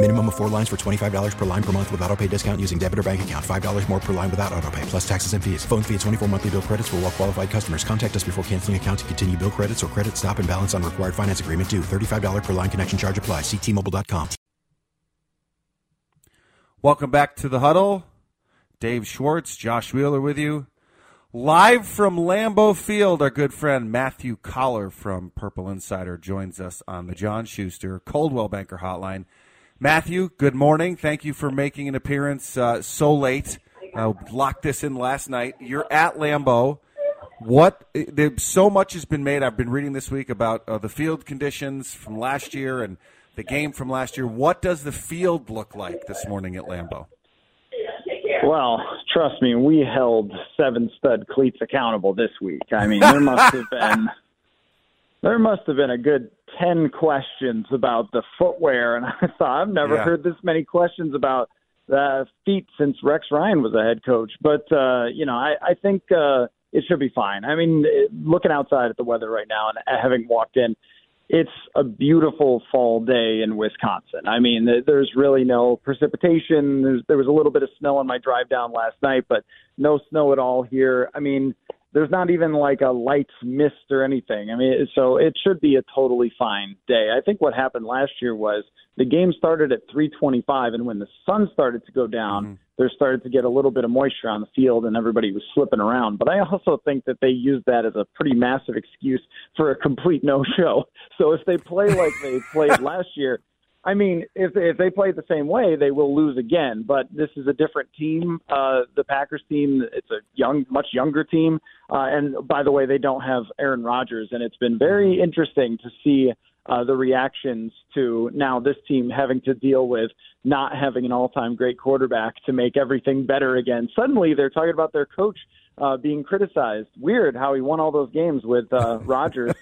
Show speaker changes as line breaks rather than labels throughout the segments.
Minimum of four lines for $25 per line per month with auto pay discount using debit or bank account. $5 more per line without auto pay, plus taxes and fees. Phone fee at 24 monthly bill credits for all well qualified customers. Contact us before canceling account to continue bill credits or credit stop and balance on required finance agreement due. $35 per line connection charge apply. Ctmobile.com.
Welcome back to the huddle. Dave Schwartz, Josh Wheeler with you. Live from Lambeau Field, our good friend Matthew Coller from Purple Insider joins us on the John Schuster Coldwell Banker Hotline. Matthew, good morning. Thank you for making an appearance uh, so late. Uh, locked this in last night. You're at Lambeau. What there, so much has been made. I've been reading this week about uh, the field conditions from last year and the game from last year. What does the field look like this morning at Lambeau?
Well, trust me, we held seven stud cleats accountable this week. I mean, there must have been there must have been a good 10 questions about the footwear and I thought I've never
Yeah.
heard this many questions about the feet since Rex Ryan was a head coach. But uh, you know, I I think uh it should be fine. I mean, looking outside at the weather right now and having walked in it's a beautiful fall day in Wisconsin. I mean, there's really no precipitation. There's, there was a little bit of snow on my drive down last night, but no snow at all here. I mean, there's not even like a light mist or anything. I mean, so it should be a totally fine day. I think what happened last year was the game started at 3:25, and when the sun started to go down, mm-hmm. there started to get a little bit of moisture on the field, and everybody was slipping around. But I also think that they used that as a pretty massive excuse for a complete no-show. So if they play like they played last year, I mean, if if they play the same way, they will lose again. But this is a different team. Uh, the Packers team, it's a young, much younger team. Uh, and by the way, they don't have Aaron Rodgers, and it's been very interesting to see uh, the reactions to now this team having to deal with not having an all-time great quarterback to make everything better again. Suddenly, they're talking about their coach uh, being criticized. Weird how he won all those games with uh, Rodgers.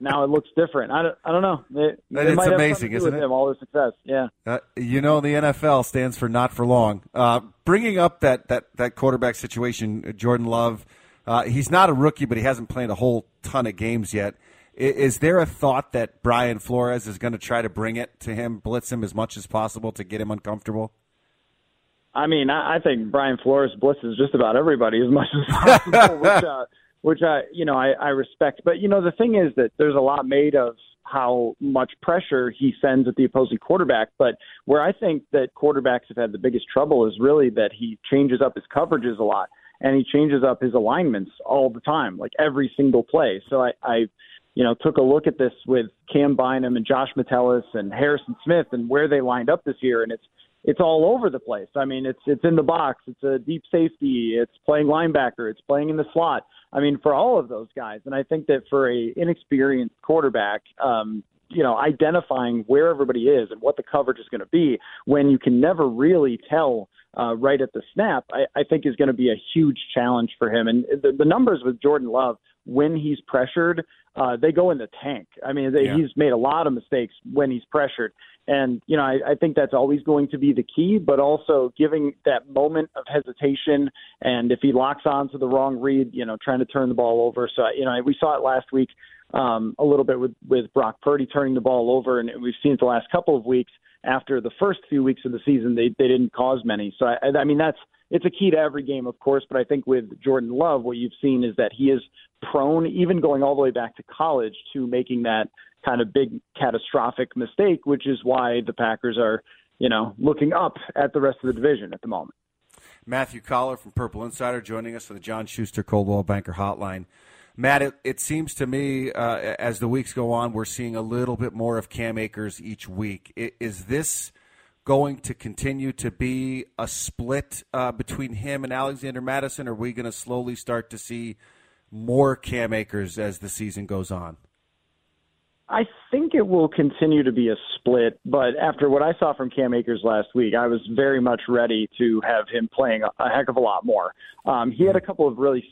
now it looks different. I don't, I don't know. It, it might
amazing, isn't it?
Him, all the success. Yeah.
Uh, you know, the NFL stands for not for long. Uh, bringing up that, that, that quarterback situation, uh, Jordan Love, uh, he's not a rookie, but he hasn't played a whole ton of games yet. Is there a thought that Brian Flores is going to try to bring it to him, blitz him as much as possible to get him uncomfortable?
I mean, I, I think Brian Flores blitzes just about everybody as much as possible, which, uh, which I, you know, I, I respect. But you know, the thing is that there's a lot made of how much pressure he sends at the opposing quarterback. But where I think that quarterbacks have had the biggest trouble is really that he changes up his coverages a lot and he changes up his alignments all the time, like every single play. So I, I you know, took a look at this with Cam Bynum and Josh Metellus and Harrison Smith and where they lined up this year, and it's it's all over the place. I mean, it's it's in the box, it's a deep safety, it's playing linebacker, it's playing in the slot. I mean, for all of those guys, and I think that for a inexperienced quarterback, um, you know, identifying where everybody is and what the coverage is going to be when you can never really tell uh, right at the snap, I, I think is going to be a huge challenge for him. And the, the numbers with Jordan Love when he's pressured, uh, they go in the tank. I mean, they,
Yeah.
he's made a lot of mistakes when he's pressured. And, you know, I, I think that's always going to be the key, but also giving that moment of hesitation. And if he locks on to the wrong read, you know, trying to turn the ball over. So, you know, we saw it last week um, a little bit with, with Brock Purdy turning the ball over, and we've seen it the last couple of weeks after the first few weeks of the season, they, they didn't cause many. So, I, I mean, that's it's a key to every game, of course, but I think with Jordan Love, what you've seen is that he is prone, even going all the way back to college, to making that kind of big catastrophic mistake, which is why the Packers are, you know, looking up at the rest of the division at the moment.
Matthew Coller from Purple Insider joining us on the John Schuster Coldwell Banker Hotline. Matt, it, it seems to me uh, as the weeks go on, we're seeing a little bit more of Cam Akers each week. Is this going to continue to be a split uh, between him and Alexander Mattison? Or are we going to slowly start to see more Cam Akers as the season goes on?
I think it will continue to be a split, but after what I saw from Cam Akers last week, I was very much ready to have him playing a, heck of a lot more. Um, he had a couple of really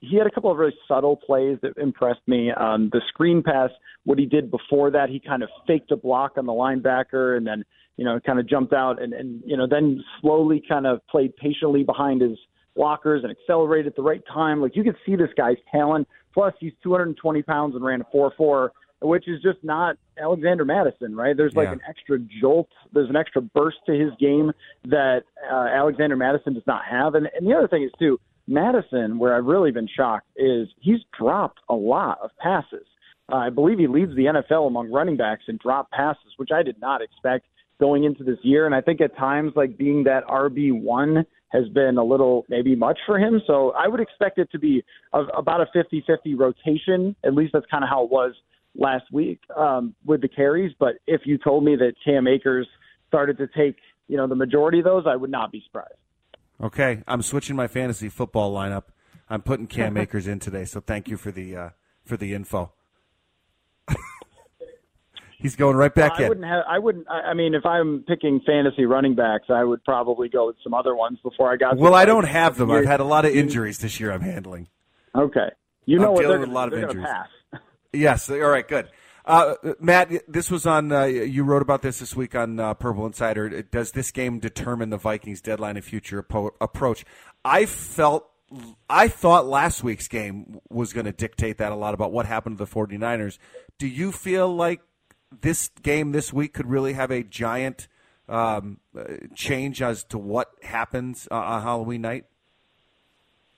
he had a couple of really subtle plays that impressed me. Um, the screen pass, what he did before that, he kind of faked a block on the linebacker and then, you know, kind of jumped out and, and you know, then slowly kind of played patiently behind his blockers and accelerated at the right time. Like you could see this guy's talent. Plus, he's 220 pounds and ran a 4-4, which is just not Alexander Mattison, right? There's like yeah. an extra jolt. There's an extra burst to his game that uh, Alexander Mattison does not have. And, and the other thing is too, Mattison, where I've really been shocked, is he's dropped a lot of passes. Uh, I believe he leads the NFL among running backs in drop passes, which I did not expect going into this year. And I think at times, like being that RB one has been a little maybe much for him. So I would expect it to be a, about a 50 50 rotation. At least that's kind of how it was last week um, with the carries. But if you told me that Cam Akers started to take, you know, the majority of those, I would not be surprised.
Okay, I'm switching my fantasy football lineup. I'm putting Cam Akers in today, so thank you for the uh, for the info. He's going right back
well, I
in.
Wouldn't have, I wouldn't. I mean, if I'm picking fantasy running backs, I would probably go with some other ones before I got.
Well, I don't have them. I've had a lot of injuries this year. I'm handling.
Okay, you know
I'm
what?
Dealing
with
a lot of injuries. Yes. All right. Good. Uh, Matt, this was on. Uh, you wrote about this this week on uh, Purple Insider. Does this game determine the Vikings' deadline and future approach? I felt I thought last week's game was going to dictate that a lot about what happened to the 49ers. Do you feel like this game this week could really have a giant um, change as to what happens uh, on Halloween night?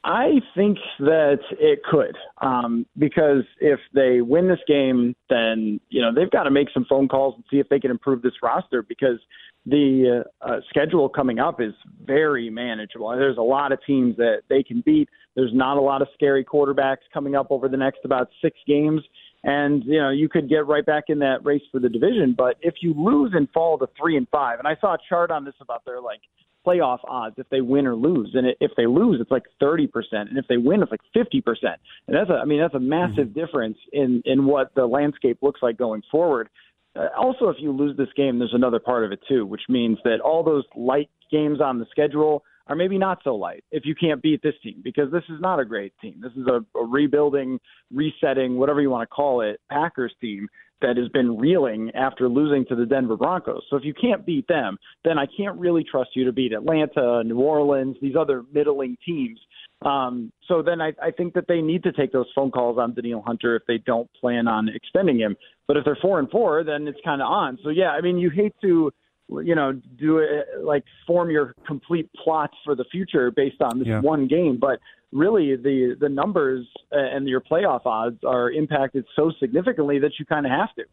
I think that it could, um, because if they win this game, then you know they've got to make some phone calls and see if they can improve this roster because the uh, uh, schedule coming up is very manageable. There's a lot of teams that they can beat. There's not a lot of scary quarterbacks coming up over the next about six games, and you know you could get right back in that race for the division. But if you lose and fall to three and five, and I saw a chart on this about their like playoff odds if they win or lose, and if they lose, it's like thirty percent, and if they win, it's like fifty percent. And that's a, I mean, that's a massive mm-hmm. difference in in what the landscape looks like going forward. Uh, also, if you lose this game, there's another part of it too, which means that all those light games on the schedule are maybe not so light if you can't beat this team because this is not a great team. This is a, a rebuilding, resetting, whatever you want to call it, Packers team that has been reeling after losing to the Denver Broncos. So if you can't beat them, then I can't really trust you to beat Atlanta, New Orleans, these other middling teams. Um, so then I, I think that they need to take those phone calls on Danielle Hunter if they don't plan on extending him. But if they're four and four, then it's kind of on. So yeah, I mean, you hate to you know, do it like form your complete plots for the future based on this yeah. one game. But really, the the numbers uh, and your playoff odds are impacted so significantly that you kind of have to.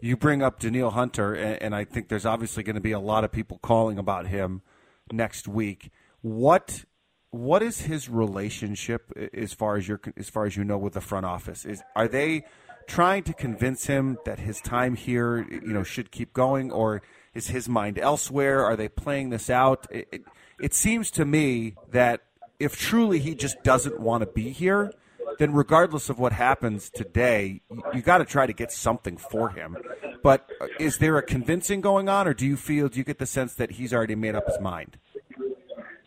You bring up Danielle Hunter, and I think there's obviously going to be a lot of people calling about him next week. What what is his relationship as far as your as far as you know with the front office? Is are they trying to convince him that his time here, you know, should keep going, or is his mind elsewhere? Are they playing this out? It, it, it seems to me that if truly he just doesn't want to be here, then regardless of what happens today, you, you got to try to get something for him. But uh, is there a convincing going on, or do you feel, do you get the sense that he's already made up his mind?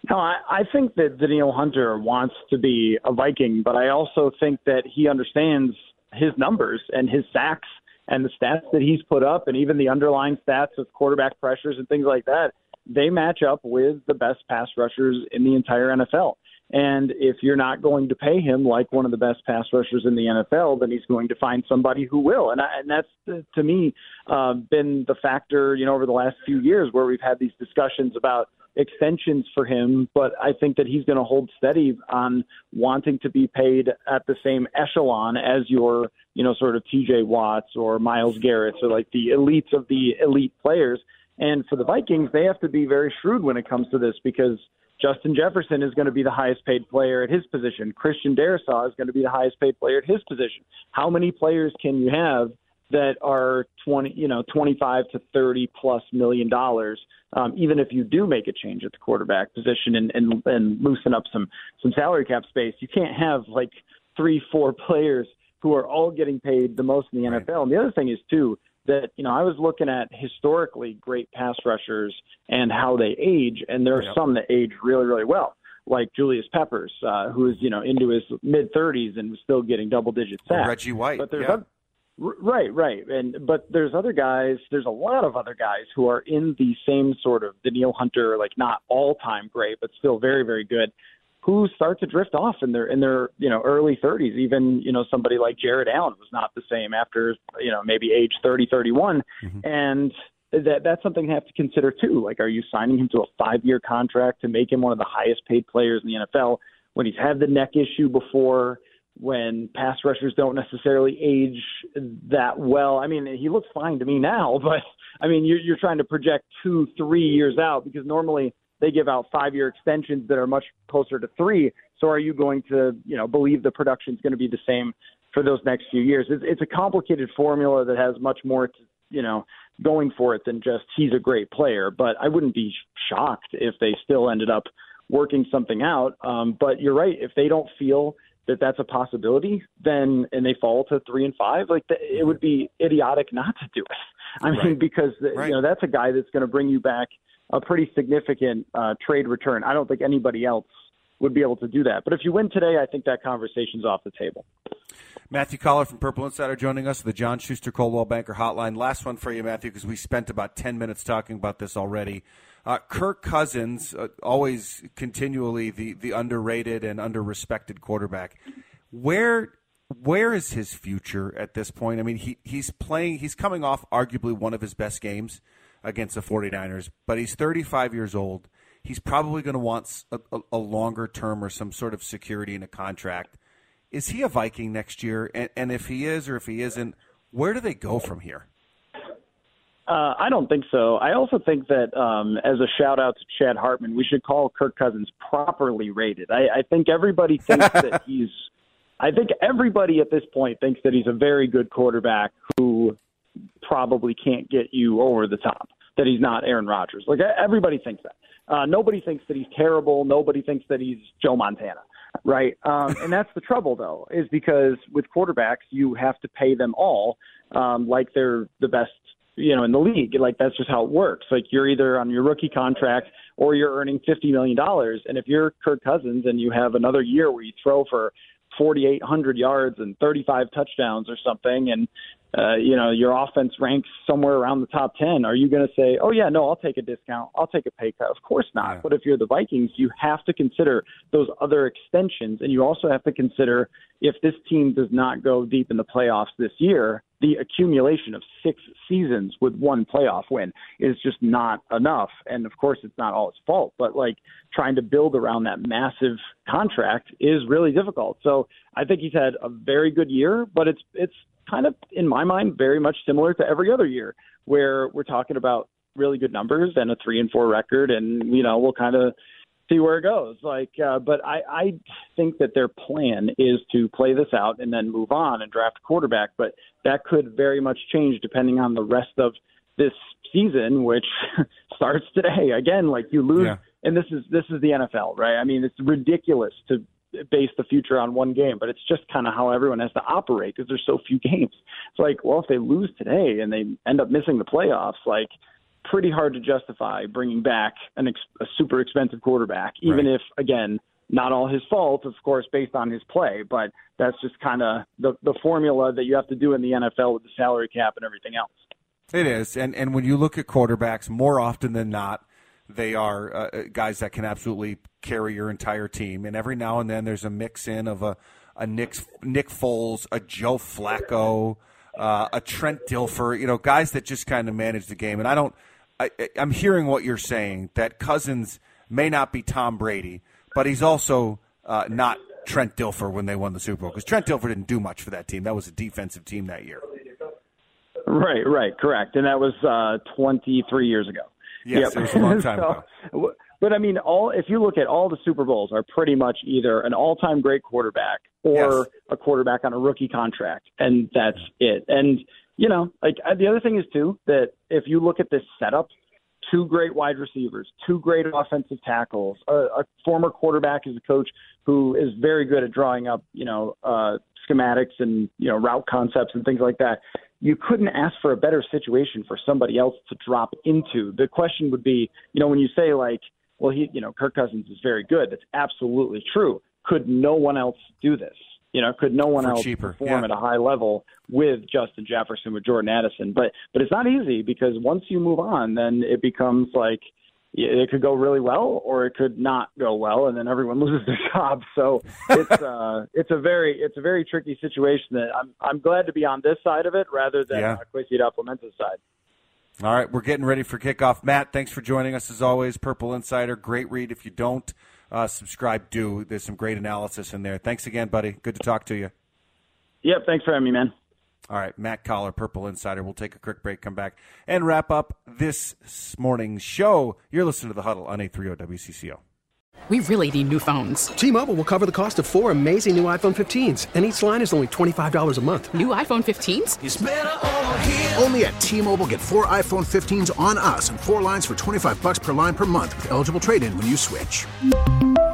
No, I, I think that Danielle Hunter wants to be a Viking, but I also think that he understands his numbers and his sacks and the stats that he's put up, and even the underlying stats of quarterback pressures and things like that, they match up with the best pass rushers in the entire NFL. And if you're not going to pay him like one of the best pass rushers in the NFL, then he's going to find somebody who will. And, I, and that's to me uh, been the factor, you know, over the last few years where we've had these discussions about extensions for him, but I think that he's going to hold steady on wanting to be paid at the same echelon as your, you know, sort of TJ Watts or Myles Garrett, so like the elites of the elite players. And for the Vikings, they have to be very shrewd when it comes to this because Justin Jefferson is going to be the highest paid player at his position. Christian Darrisaw is going to be the highest paid player at his position. How many players can you have that are 20, you know, 25 to 30 plus million dollars, um, even if you do make a change at the quarterback position and, and, and loosen up some, some salary cap space, you can't have like three, four players who are all getting paid the most in the NFL. Right. And the other thing is too, that you know I was looking at historically great pass rushers and how they age, and there are yep. some that age really really well, like Julius Peppers, uh, who is you know into his mid 30s and was still getting double digit sacks.
Or Reggie White,
but there's
yeah.
other, right, right, and but there's other guys. There's a lot of other guys who are in the same sort of Danielle Hunter, like not all time great, but still very very good who start to drift off in their in their you know early 30s. Even you know somebody like Jared Allen was not the same after you know maybe age 30, 31, mm-hmm. and that that's something to have to consider too. Like, are you signing him to a five year contract to make him one of the highest paid players in the NFL when he's had the neck issue before? When pass rushers don't necessarily age that well, I mean, he looks fine to me now, but I mean, you're, you're trying to project two, three years out because normally they give out five year extensions that are much closer to three. So are you going to, you know, believe the production is going to be the same for those next few years? It's, it's a complicated formula that has much more, to, you know, going for it than just he's a great player. But I wouldn't be shocked if they still ended up working something out. Um, but you're right. If they don't feel that that's a possibility, then and they fall to three and five, like the, it would be idiotic not to do it. I mean, right. because right. you know that's a guy that's going to bring you back a pretty significant uh, trade return. I don't think anybody else would be able to do that. But if you win today, I think that conversation's off the table.
Matthew Coller from Purple Insider joining us, the John Schuster Coldwell Banker Hotline. Last one for you, Matthew, because we spent about 10 minutes talking about this already. Uh, Kirk Cousins, uh, always continually the, the underrated and underrespected quarterback. Where where is his future at this point? I mean, he, he's playing, he's coming off arguably one of his best games against the 49ers, but he's 35 years old. He's probably going to want a, a, a, longer term or some sort of security in a contract. Is he a Viking next year? And, and if he is or if he isn't, where do they go from here?
Uh, I don't think so. I also think that um, as a shout out to Chad Hartman, we should call Kirk Cousins properly rated. I, I think everybody thinks that he's. I think everybody at this point thinks that he's a very good quarterback who probably can't get you over the top. That he's not Aaron Rodgers. Like everybody thinks that. Uh, nobody thinks that he's terrible. Nobody thinks that he's Joe Montana, right? Um, and that's the trouble, though, is because with quarterbacks you have to pay them all um, like they're the best, you know, in the league. Like that's just how it works. Like you're either on your rookie contract or you're earning fifty million dollars. And if you're Kirk Cousins and you have another year where you throw for 4,800 yards and 35 touchdowns or something, and uh, you know your offense ranks somewhere around the top 10, are you going to say, "Oh yeah, no, I'll take a discount, I'll take a pay cut"? Of course not. Yeah. But if you're the Vikings, you have to consider those other extensions, and you also have to consider if this team does not go deep in the playoffs this year, the accumulation of six seasons with one playoff win is just not enough. And of course, it's not all his fault, but like trying to build around that massive contract is really difficult. So I think he's had a very good year, but it's it's kind of in my mind very much similar to every other year where we're talking about really good numbers and a three and four record, and you know we'll kind of see where it goes. Like, uh, but I, I think that their plan is to play this out and then move on and draft a quarterback. But that could very much change depending on the rest of this season, which starts today. Again, like you lose, yeah. and this is this is the NFL, right? I mean, it's ridiculous to base the future on one game, but it's just kind of how everyone has to operate because there's so few games. It's like, well, if they lose today and they end up missing the playoffs, like pretty hard to justify bringing back an ex- a super expensive quarterback, even right. if again not all his fault, of course, based on his play, but that's just kind of the the formula that you have to do in the NFL with the salary cap and everything else.
It is, and and when you look at quarterbacks, more often than not, they are uh, uh guys that can absolutely carry your entire team, and every now and then there's a mix in of a a Nick Nick Foles, a Joe Flacco. Uh, a Trent Dilfer, you know, guys that just kind of manage the game. And I don't, I, am hearing what you're saying that Cousins may not be Tom Brady, but he's also uh, not Trent Dilfer when they won the Super Bowl because Trent Dilfer didn't do much for that team. That was a defensive team that year.
Right, right, correct, and that was uh, 23 years ago.
Yes, yep. it was a long time
so,
ago.
But I mean, all if you look at all the Super Bowls are pretty much either an all-time great quarterback or
Yes.
a quarterback on a rookie contract, and that's it. And you know, like uh, the other thing is too that if you look at this setup, two great wide receivers, two great offensive tackles, a, a former quarterback as a coach who is very good at drawing up, you know, uh, schematics and you know route concepts and things like that. You couldn't ask for a better situation for somebody else to drop into. The question would be, you know, when you say like, well, he, you know, Kirk Cousins is very good. That's absolutely true. Could no one else do this? You know, could no one else
cheaper,
perform
yeah.
at a high level with Justin Jefferson, with Jordan Addison? But but it's not easy because once you move on, then it becomes like it could go really well or it could not go well, and then everyone loses their job. So it's uh, it's a very it's a very tricky situation. That I'm I'm glad to be on this side of it rather than
Yeah.
uh, Kwesi side.
All right, we're getting ready for kickoff. Matt, thanks for joining us as always. Purple Insider, great read. If you don't uh, subscribe, do. There's some great analysis in there. Thanks again, buddy. Good to talk to you.
Yep, thanks for having me, man.
All right, Matt Coller, Purple Insider. We'll take a quick break, come back, and wrap up this morning's show. You're listening to The Huddle on 830 WCCO.
We really need new phones.
T-Mobile will cover the cost of four amazing new iPhone 15s, and each line is only $25 a month.
New iPhone 15s?
Only at T-Mobile get four iPhone 15s on us and four lines for 25 bucks per line per month with eligible trade-in when you switch.